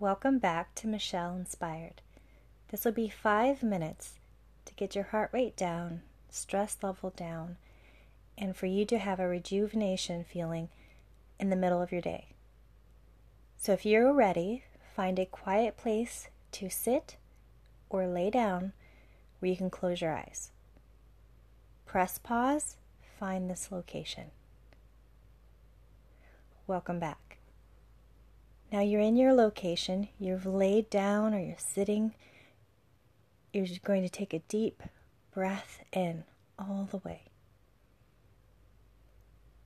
Welcome back to Michelle Inspired. This will be five minutes to get your heart rate down, stress level down, and for you to have a rejuvenation feeling in the middle of your day. So if you're ready, find a quiet place to sit or lay down where you can close your eyes. Press pause, find this location. Welcome back. Now you're in your location, you've laid down or you're sitting. You're going to take a deep breath in all the way.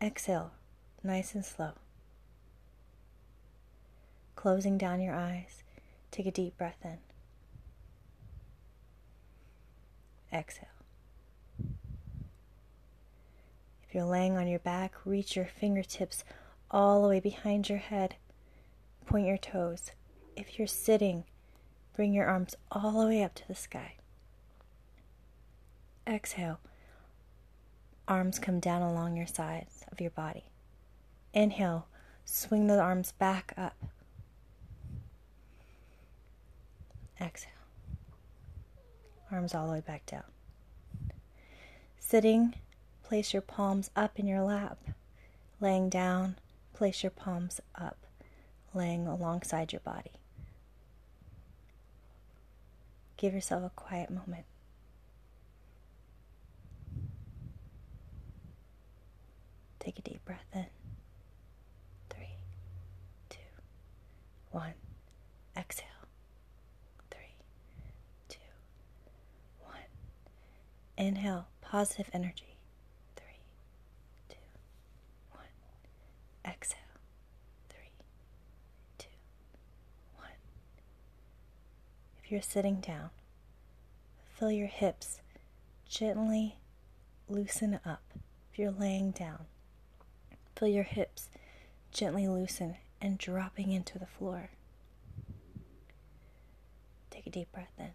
Exhale, nice and slow. Closing down your eyes, take a deep breath in. Exhale. If you're laying on your back, reach your fingertips all the way behind your head. Point your toes. If you're sitting, bring your arms all the way up to the sky. Exhale. Arms come down along your sides of your body. Inhale, swing the arms back up. Exhale. Arms all the way back down. Sitting, place your palms up in your lap. Laying down, place your palms up, laying alongside your body. Give yourself a quiet moment. Take a deep breath in. Three, two, one. Exhale. Three, two, one. Inhale, positive energy. Three, two, one. Exhale. Three, two, one. If you're sitting down, feel your hips gently loosen up. If you're laying down, Feel your hips gently loosen and dropping into the floor. Take a deep breath in.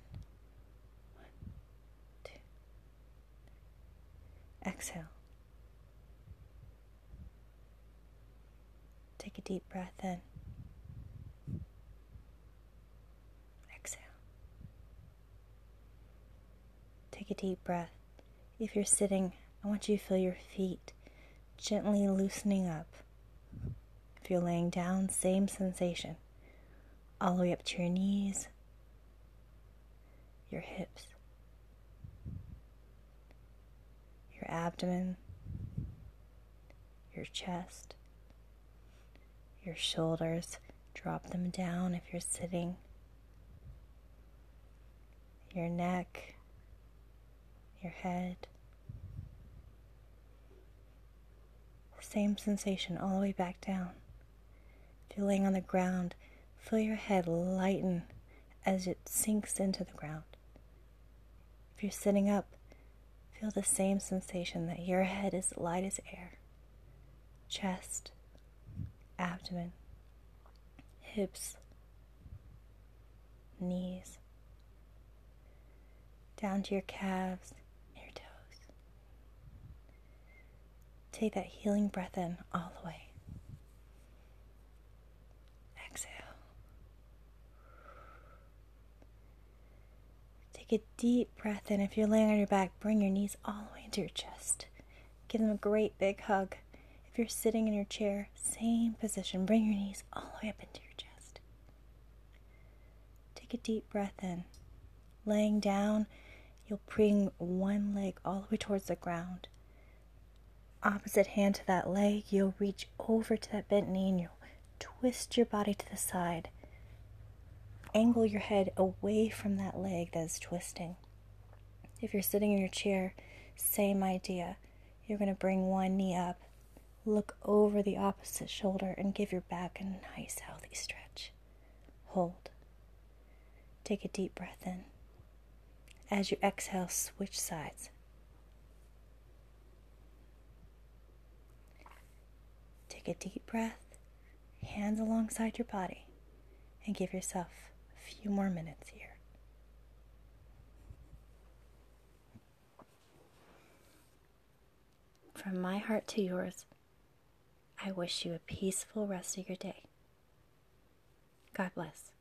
One, two. Exhale. Take a deep breath in. Exhale. Take a deep breath. If you're sitting, I want you to feel your feet gently loosening up. If you're laying down, same sensation. All the way up to your knees, your hips, your abdomen, your chest, your shoulders. Drop them down if you're sitting. Your neck, your head. Same sensation all the way back down. If you're laying on the ground, feel your head lighten as it sinks into the ground. If you're sitting up, feel the same sensation that your head is light as air. Chest, abdomen, hips, knees, down to your calves, Take that healing breath in all the way. Exhale. Take a deep breath in. If you're laying on your back, bring your knees all the way into your chest. Give them a great big hug. If you're sitting in your chair, same position. Bring your knees all the way up into your chest. Take a deep breath in. Laying down, you'll bring one leg all the way towards the ground opposite hand to that leg, you'll reach over to that bent knee and you'll twist your body to the side. Angle your head away from that leg that is twisting. If you're sitting in your chair, same idea. You're going to bring one knee up, look over the opposite shoulder, and give your back a nice, healthy stretch. Hold. Take a deep breath in. As you exhale, switch sides. Take a deep breath, hands alongside your body, and give yourself a few more minutes here. From my heart to yours, I wish you a peaceful rest of your day. God bless.